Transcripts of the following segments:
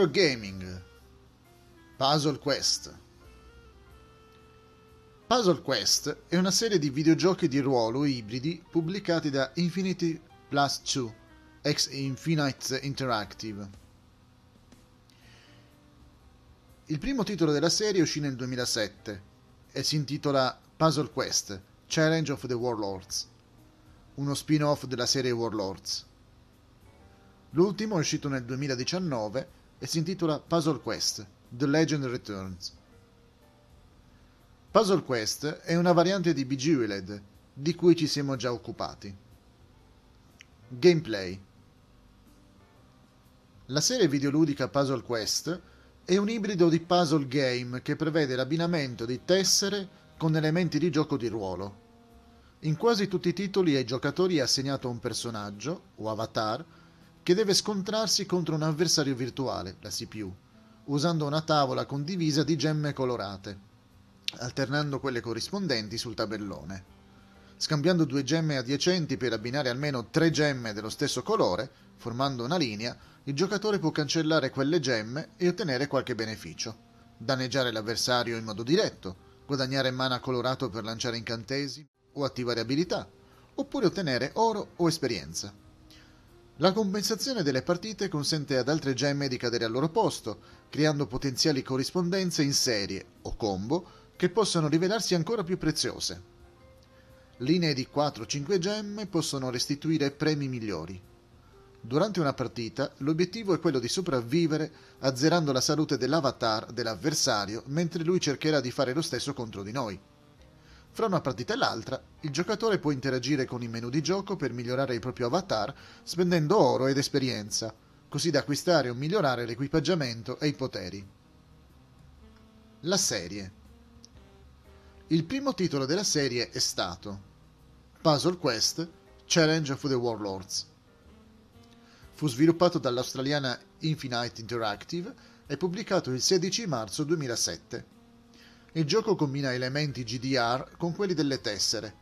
Retro Gaming Puzzle Quest Puzzle Quest è una serie di videogiochi di ruolo ibridi pubblicati da Infinity Plus 2, ex Infinite Interactive. Il primo titolo della serie uscì nel 2007 e si intitola Puzzle Quest Challenge of the Warlords, uno spin-off della serie Warlords. L'ultimo è uscito nel 2019 e si intitola Puzzle Quest The Legend Returns. Puzzle Quest è una variante di Bejeweled, di cui ci siamo già occupati. Gameplay La serie videoludica Puzzle Quest è un ibrido di puzzle game che prevede l'abbinamento di tessere con elementi di gioco di ruolo. In quasi tutti i titoli ai giocatori è assegnato un personaggio, o avatar, che deve scontrarsi contro un avversario virtuale, la CPU, usando una tavola condivisa di gemme colorate, alternando quelle corrispondenti sul tabellone. Scambiando due gemme adiacenti per abbinare almeno tre gemme dello stesso colore, formando una linea, il giocatore può cancellare quelle gemme e ottenere qualche beneficio. Danneggiare l'avversario in modo diretto, guadagnare mana colorato per lanciare incantesimi o attivare abilità, oppure ottenere oro o esperienza. La compensazione delle partite consente ad altre gemme di cadere al loro posto, creando potenziali corrispondenze in serie o combo che possono rivelarsi ancora più preziose. Linee di 4-5 gemme possono restituire premi migliori. Durante una partita l'obiettivo è quello di sopravvivere azzerando la salute dell'avatar dell'avversario mentre lui cercherà di fare lo stesso contro di noi. Fra una partita e l'altra, il giocatore può interagire con i menu di gioco per migliorare il proprio avatar spendendo oro ed esperienza, così da acquistare o migliorare l'equipaggiamento e i poteri. La serie Il primo titolo della serie è stato Puzzle Quest Challenge of the Warlords. Fu sviluppato dall'australiana Infinite Interactive e pubblicato il 16 marzo 2007. Il gioco combina elementi GDR con quelli delle tessere,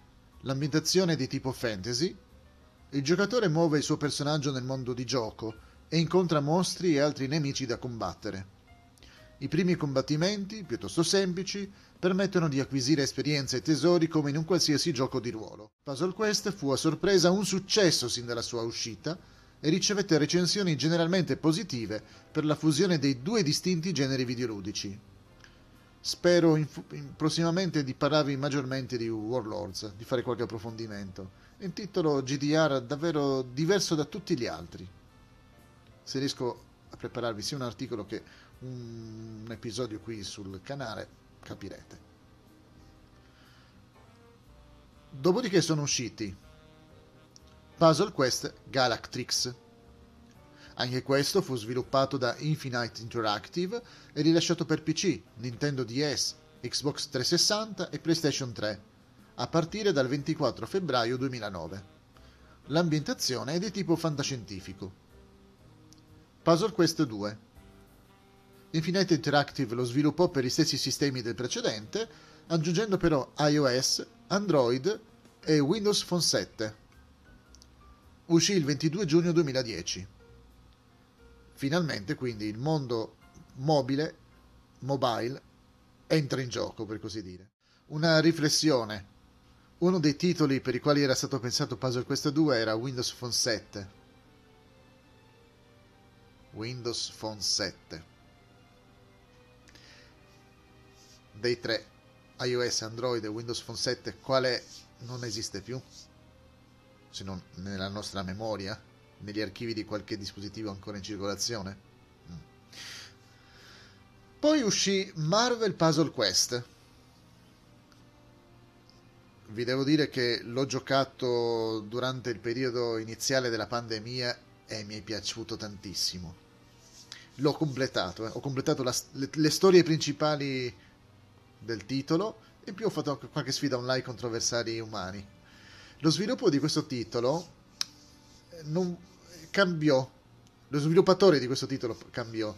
l'ambientazione è di tipo fantasy, il giocatore muove il suo personaggio nel mondo di gioco e incontra mostri e altri nemici da combattere. I primi combattimenti, piuttosto semplici, permettono di acquisire esperienze e tesori come in un qualsiasi gioco di ruolo. Puzzle Quest fu a sorpresa un successo sin dalla sua uscita e ricevette recensioni generalmente positive per la fusione dei due distinti generi videoludici. Spero in, in, prossimamente di parlarvi maggiormente di Warlords, di fare qualche approfondimento. È un titolo GDR davvero diverso da tutti gli altri. Se riesco a prepararvi sia un articolo che un, un episodio qui sul canale, capirete. Dopodiché sono usciti Puzzle Quest Galactrix anche questo fu sviluppato da Infinite Interactive e rilasciato per PC, Nintendo DS, Xbox 360 e PlayStation 3, a partire dal 24 febbraio 2009. L'ambientazione è di tipo fantascientifico. Puzzle Quest 2 Infinite Interactive lo sviluppò per gli stessi sistemi del precedente, aggiungendo però iOS, Android e Windows Phone 7. Uscì il 22 giugno 2010. Finalmente quindi il mondo mobile, mobile, entra in gioco per così dire. Una riflessione. Uno dei titoli per i quali era stato pensato Puzzle Quest 2 era Windows Phone 7. Windows Phone 7. Dei tre, iOS, Android e Windows Phone 7, quale non esiste più? Se non nella nostra memoria? Negli archivi di qualche dispositivo ancora in circolazione. Mm. Poi uscì Marvel Puzzle Quest. Vi devo dire che l'ho giocato durante il periodo iniziale della pandemia e mi è piaciuto tantissimo. L'ho completato, eh. ho completato la, le, le storie principali del titolo e in più ho fatto qualche sfida online contro avversari umani. Lo sviluppo di questo titolo non, cambiò, lo sviluppatore di questo titolo cambiò.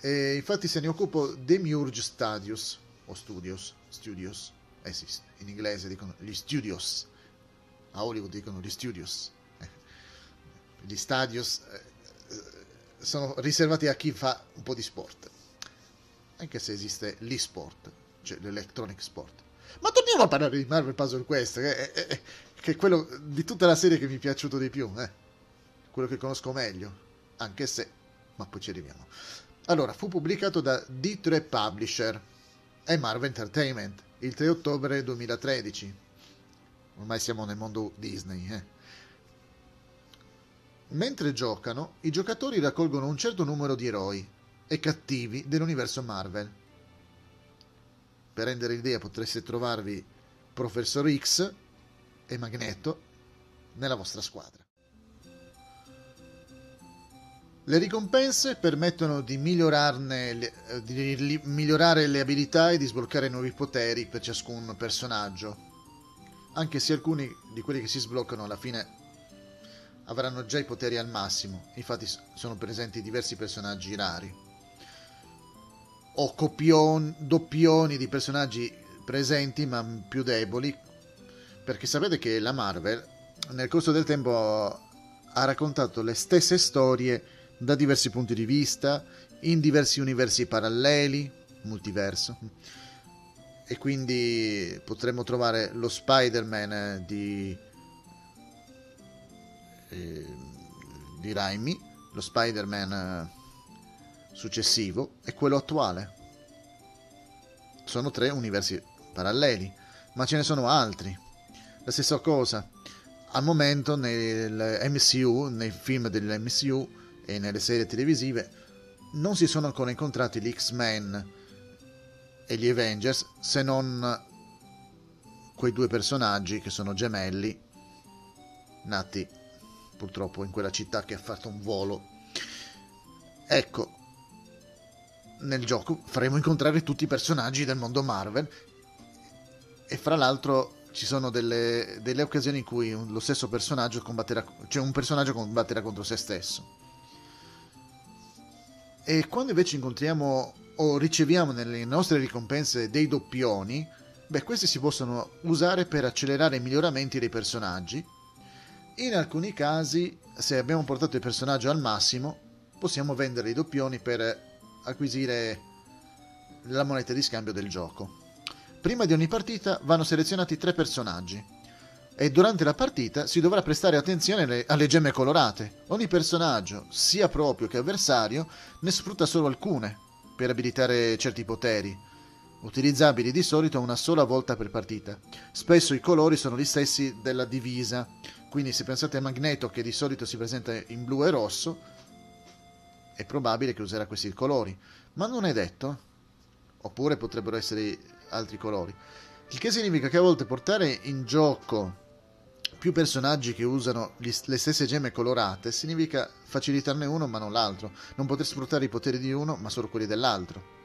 E infatti se ne occupò Demiurge Studios, o Studios, Studios, eh sì, in inglese dicono gli studios, a Hollywood dicono gli studios, eh, gli stadios, eh, sono riservati a chi fa un po' di sport. Anche se esiste l'e-sport, cioè l'electronic sport. Ma torniamo a parlare di Marvel Puzzle Quest, che è, è, che è quello di tutta la serie che mi è piaciuto di più, eh? quello che conosco meglio, anche se, ma poi ci arriviamo. Allora, fu pubblicato da D3 Publisher e Marvel Entertainment il 3 ottobre 2013. Ormai siamo nel mondo Disney, eh? Mentre giocano, i giocatori raccolgono un certo numero di eroi e cattivi dell'universo Marvel. Per rendere l'idea potreste trovarvi Professor X e Magneto nella vostra squadra. Le ricompense permettono di, le, di migliorare le abilità e di sbloccare nuovi poteri per ciascun personaggio, anche se alcuni di quelli che si sbloccano alla fine avranno già i poteri al massimo, infatti sono presenti diversi personaggi rari. O copioni, doppioni di personaggi presenti ma più deboli, perché sapete che la Marvel nel corso del tempo ha raccontato le stesse storie da diversi punti di vista, in diversi universi paralleli, multiverso. E quindi potremmo trovare lo Spider-Man di eh, di Raimi, lo Spider-Man eh, successivo e quello attuale. Sono tre universi paralleli, ma ce ne sono altri. La stessa cosa, al momento nel MCU, nei film dell'MCU e nelle serie televisive, non si sono ancora incontrati gli X-Men e gli Avengers se non quei due personaggi che sono gemelli nati purtroppo in quella città che ha fatto un volo. Ecco, nel gioco faremo incontrare tutti i personaggi del mondo Marvel e fra l'altro ci sono delle, delle occasioni in cui lo stesso personaggio combatterà, cioè un personaggio combatterà contro se stesso. E quando invece incontriamo o riceviamo nelle nostre ricompense dei doppioni, beh, questi si possono usare per accelerare i miglioramenti dei personaggi in alcuni casi, se abbiamo portato il personaggio al massimo, possiamo vendere i doppioni per acquisire la moneta di scambio del gioco. Prima di ogni partita vanno selezionati tre personaggi e durante la partita si dovrà prestare attenzione alle, gemme colorate. Ogni personaggio, sia proprio che avversario, ne sfrutta solo alcune per abilitare certi poteri, utilizzabili di solito una sola volta per partita. Spesso i colori sono gli stessi della divisa, quindi se pensate a Magneto che di solito si presenta in blu e rosso, è probabile che userà questi colori, ma non è detto. Oppure potrebbero essere altri colori. Il che significa che a volte portare in gioco più personaggi che usano gli, le stesse gemme colorate significa facilitarne uno ma non l'altro, non poter sfruttare i poteri di uno ma solo quelli dell'altro.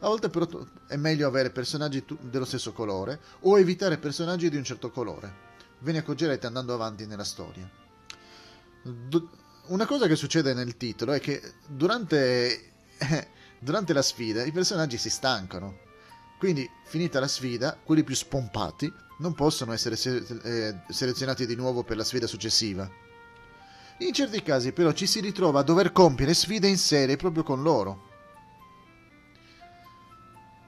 A volte però è meglio avere personaggi dello stesso colore o evitare personaggi di un certo colore ve ne accorgerete andando avanti nella storia. una cosa che succede nel titolo è che durante, durante la sfida i personaggi si stancano. Quindi, finita la sfida, quelli più spompati non possono essere se- eh, selezionati di nuovo per la sfida successiva. In certi casi però ci si ritrova a dover compiere sfide in serie proprio con loro.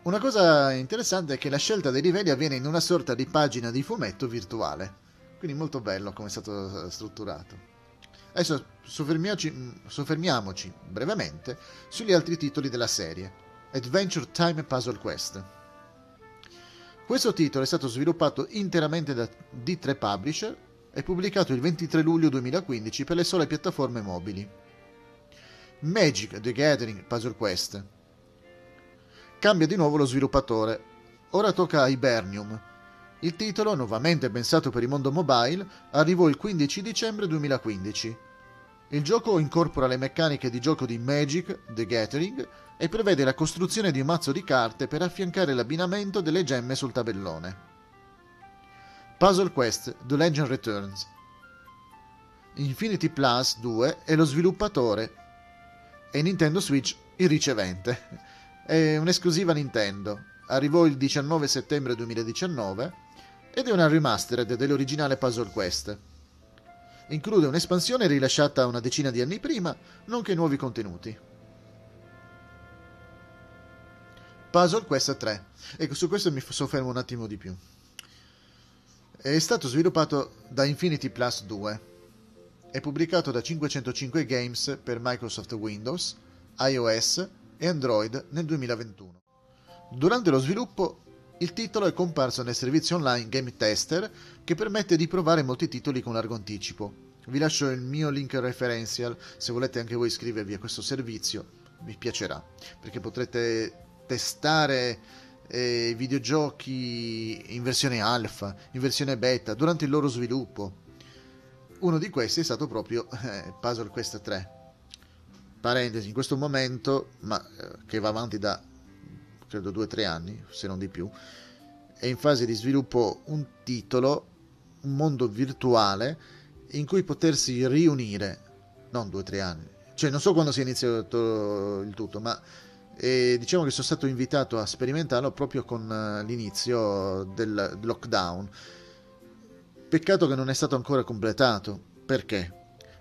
Una cosa interessante è che la scelta dei livelli avviene in una sorta di pagina di fumetto virtuale. Quindi molto bello come è stato strutturato. Adesso soffermiamoci, soffermiamoci brevemente sugli altri titoli della serie. Adventure Time Puzzle Quest. Questo titolo è stato sviluppato interamente da D3 Publisher e pubblicato il 23 luglio 2015 per le sole piattaforme mobili. Magic The Gathering Puzzle Quest. Cambia di nuovo lo sviluppatore. Ora tocca a Hibernium, il titolo, nuovamente pensato per il mondo mobile, arrivò il 15 dicembre 2015. Il gioco incorpora le meccaniche di gioco di Magic, The Gathering, e prevede la costruzione di un mazzo di carte per affiancare l'abbinamento delle gemme sul tabellone. Puzzle Quest The Legend Returns Infinity Plus 2 è lo sviluppatore e Nintendo Switch il ricevente. È un'esclusiva Nintendo. Arrivò il 19 settembre 2019 ed è una remastered dell'originale Puzzle Quest. Include un'espansione rilasciata una decina di anni prima, nonché nuovi contenuti. Puzzle Quest 3. Ecco, su questo mi soffermo un attimo di più. È stato sviluppato da Infinity Plus 2. È pubblicato da 505 Games per Microsoft Windows, iOS e Android nel 2021. Durante lo sviluppo il titolo è comparso nel servizio online Game Tester che permette di provare molti titoli con largo anticipo. Vi lascio il mio link referential se volete anche voi iscrivervi a questo servizio, mi piacerà perché potrete testare eh, videogiochi in versione alfa, in versione beta durante il loro sviluppo. Uno di questi è stato proprio eh, Puzzle Quest 3. Parentesi, in questo momento, ma eh, che va avanti da credo 2-3 anni, se non di più, è in fase di sviluppo un titolo, un mondo virtuale in cui potersi riunire, non 2-3 anni, cioè non so quando si è iniziato il tutto, ma eh, diciamo che sono stato invitato a sperimentarlo proprio con eh, l'inizio del lockdown. Peccato che non è stato ancora completato. Perché?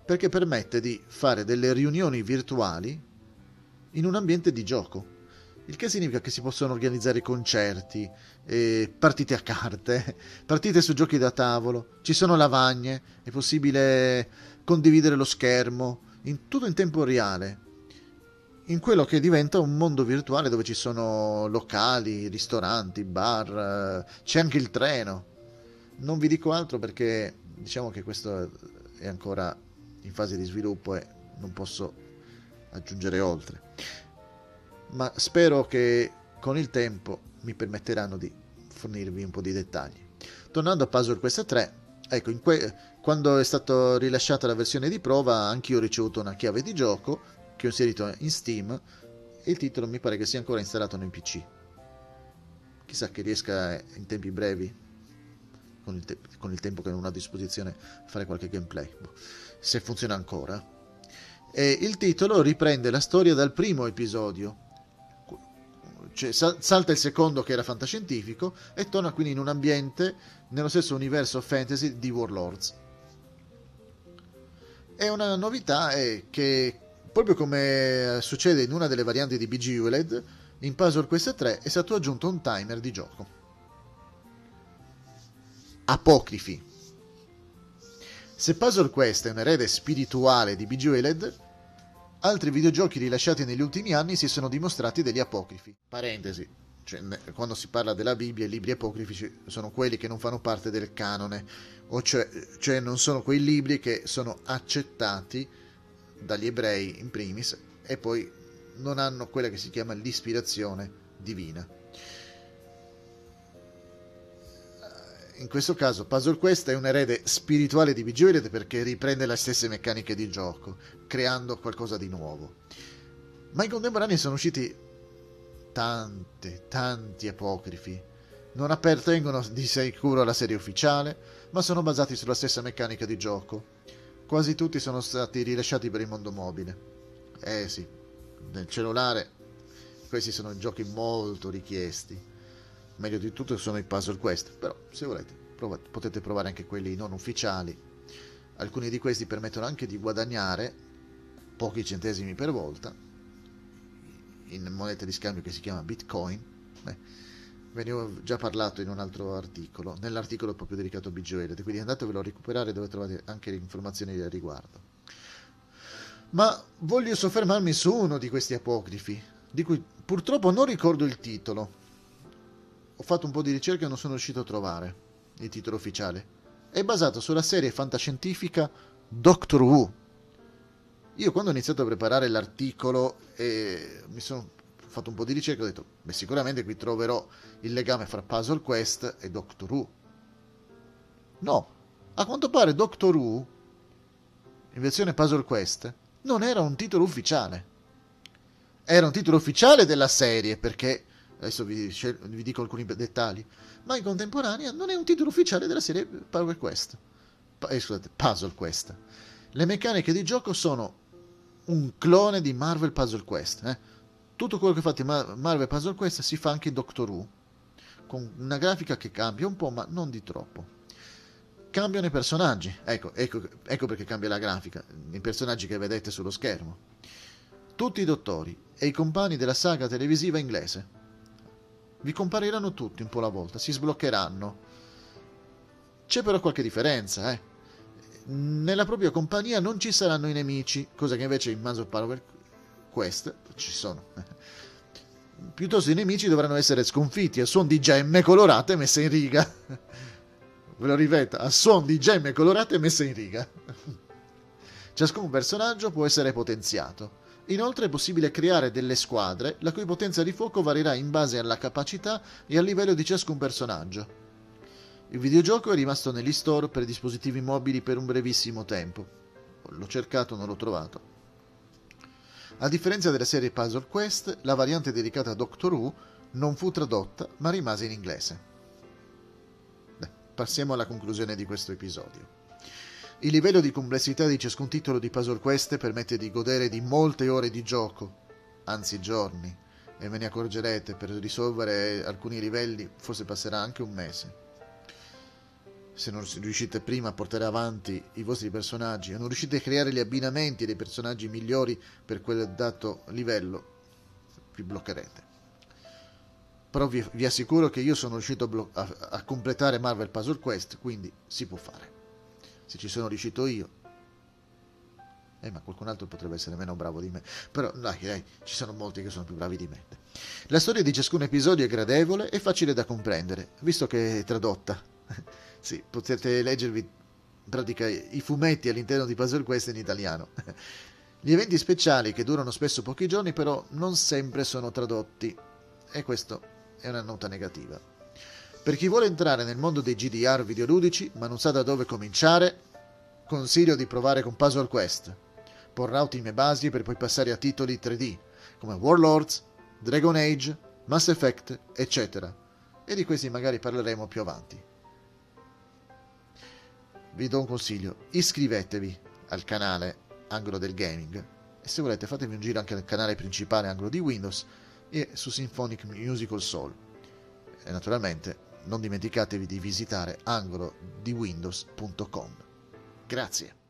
Perché permette di fare delle riunioni virtuali in un ambiente di gioco. Il che significa che si possono organizzare concerti, eh, partite a carte, partite su giochi da tavolo, ci sono lavagne, è possibile condividere lo schermo, in, tutto in tempo reale, in quello che diventa un mondo virtuale dove ci sono locali, ristoranti, bar, c'è anche il treno. Non vi dico altro perché diciamo che questo è ancora in fase di sviluppo e non posso aggiungere oltre ma spero che con il tempo mi permetteranno di fornirvi un po' di dettagli. Tornando a Puzzle Quest 3, ecco, que- quando è stata rilasciata la versione di prova, anch'io ho ricevuto una chiave di gioco che ho inserito in Steam e il titolo mi pare che sia ancora installato nel PC. Chissà che riesca in tempi brevi, con il, te- con il tempo che non ho a disposizione, a fare qualche gameplay. Boh, se funziona ancora. E il titolo riprende la storia dal primo episodio, cioè, salta il secondo che era fantascientifico e torna quindi in un ambiente nello stesso universo fantasy di Warlords. E una novità è che, proprio come succede in una delle varianti di BG ULED, in Puzzle Quest 3 è stato aggiunto un timer di gioco. Apocrifi. Se Puzzle Quest è un erede spirituale di BG ULED, altri videogiochi rilasciati negli ultimi anni si sono dimostrati degli apocrifi. Parentesi, cioè, quando si parla della Bibbia, i libri apocrifi sono quelli che non fanno parte del canone, o cioè, cioè non sono quei libri che sono accettati dagli ebrei in primis e poi non hanno quella che si chiama l'ispirazione divina. in questo caso Puzzle Quest è un erede spirituale di Bejeweled perché riprende le stesse meccaniche di gioco, creando qualcosa di nuovo. Ma in contemporanea sono usciti tante, tanti apocrifi. Non appartengono di sicuro alla serie ufficiale, ma sono basati sulla stessa meccanica di gioco. Quasi tutti sono stati rilasciati per il mondo mobile. Eh sì, nel cellulare questi sono giochi molto richiesti meglio di tutto sono i puzzle quest, però se volete provate, potete provare anche quelli non ufficiali. Alcuni di questi permettono anche di guadagnare pochi centesimi per volta in moneta di scambio che si chiama Bitcoin. Beh, ve ne ho già parlato in un altro articolo, nell'articolo proprio dedicato a BGOL, quindi andatevelo a recuperare dove trovate anche le informazioni al riguardo. Ma voglio soffermarmi su uno di questi apocrifi, di cui purtroppo non ricordo il titolo, ho fatto un po' di ricerca e non sono riuscito a trovare il titolo ufficiale. È basato sulla serie fantascientifica Doctor Who. Io quando ho iniziato a preparare l'articolo e mi sono fatto un po' di ricerca ho detto, beh sicuramente qui troverò il legame fra Puzzle Quest e Doctor Who. No, a quanto pare Doctor Who, in versione Puzzle Quest, non era un titolo ufficiale. Era un titolo ufficiale della serie perché adesso vi, vi, dico alcuni dettagli, ma in contemporanea non è un titolo ufficiale della serie Power Quest. Eh, scusate, Puzzle Quest. Le meccaniche di gioco sono un clone di Marvel Puzzle Quest. Eh? Tutto quello che fate in Marvel Puzzle Quest si fa anche in Doctor Who, con una grafica che cambia un po', ma non di troppo. cambiano i personaggi. Ecco, ecco, ecco perché cambia la grafica, i personaggi che vedete sullo schermo. Tutti i dottori e i compagni della saga televisiva inglese. Vi compariranno tutti un po' alla volta, si sbloccheranno. C'è però qualche differenza, eh. Nella propria compagnia non ci saranno i nemici, cosa che invece in Mass of Power Quest ci sono. Piuttosto i nemici dovranno essere sconfitti a suon di gemme colorate messe in riga. Ve lo ripeto, a suon di gemme colorate messe in riga. Ciascun personaggio può essere potenziato. Inoltre è possibile creare delle squadre la cui potenza di fuoco varierà in base alla capacità e al livello di ciascun personaggio. Il videogioco è rimasto negli store per dispositivi mobili per un brevissimo tempo. L'ho cercato, non l'ho trovato. A differenza della serie Puzzle Quest, la variante dedicata a Doctor Who non fu tradotta, ma rimase in inglese. Passiamo alla conclusione di questo episodio. Il livello di complessità di ciascun titolo di Puzzle Quest permette di godere di molte ore di gioco, anzi giorni, e ve ne accorgerete, per risolvere alcuni livelli forse passerà anche un mese. Se non riuscite prima a portare avanti i vostri personaggi e non riuscite a creare gli abbinamenti dei personaggi migliori per quel dato livello, vi bloccherete però vi, vi, assicuro che io sono riuscito a, blo- a, a, completare Marvel Puzzle Quest, quindi si può fare. Se ci sono riuscito io, eh, ma qualcun altro potrebbe essere meno bravo di me, però dai, dai, ci sono molti che sono più bravi di me. La storia di ciascun episodio è gradevole e facile da comprendere, visto che è tradotta. Sì, potete leggervi in pratica i fumetti all'interno di Puzzle Quest in italiano. Gli eventi speciali, che durano spesso pochi giorni, però non sempre sono tradotti. E questo è una nota negativa. Per chi vuole entrare nel mondo dei GDR videoludici ma non sa da dove cominciare, consiglio di provare con Puzzle Quest. Porrà ottime basi per poi passare a titoli 3D come Warlords, Dragon Age, Mass Effect, eccetera. E di questi magari parleremo più avanti. Vi do un consiglio, iscrivetevi al canale Angolo del Gaming e se volete fatevi un giro anche nel canale principale Angolo di Windows e su Symphonic Musical Soul. E naturalmente non dimenticatevi di visitare angolodiwindows.com. Grazie.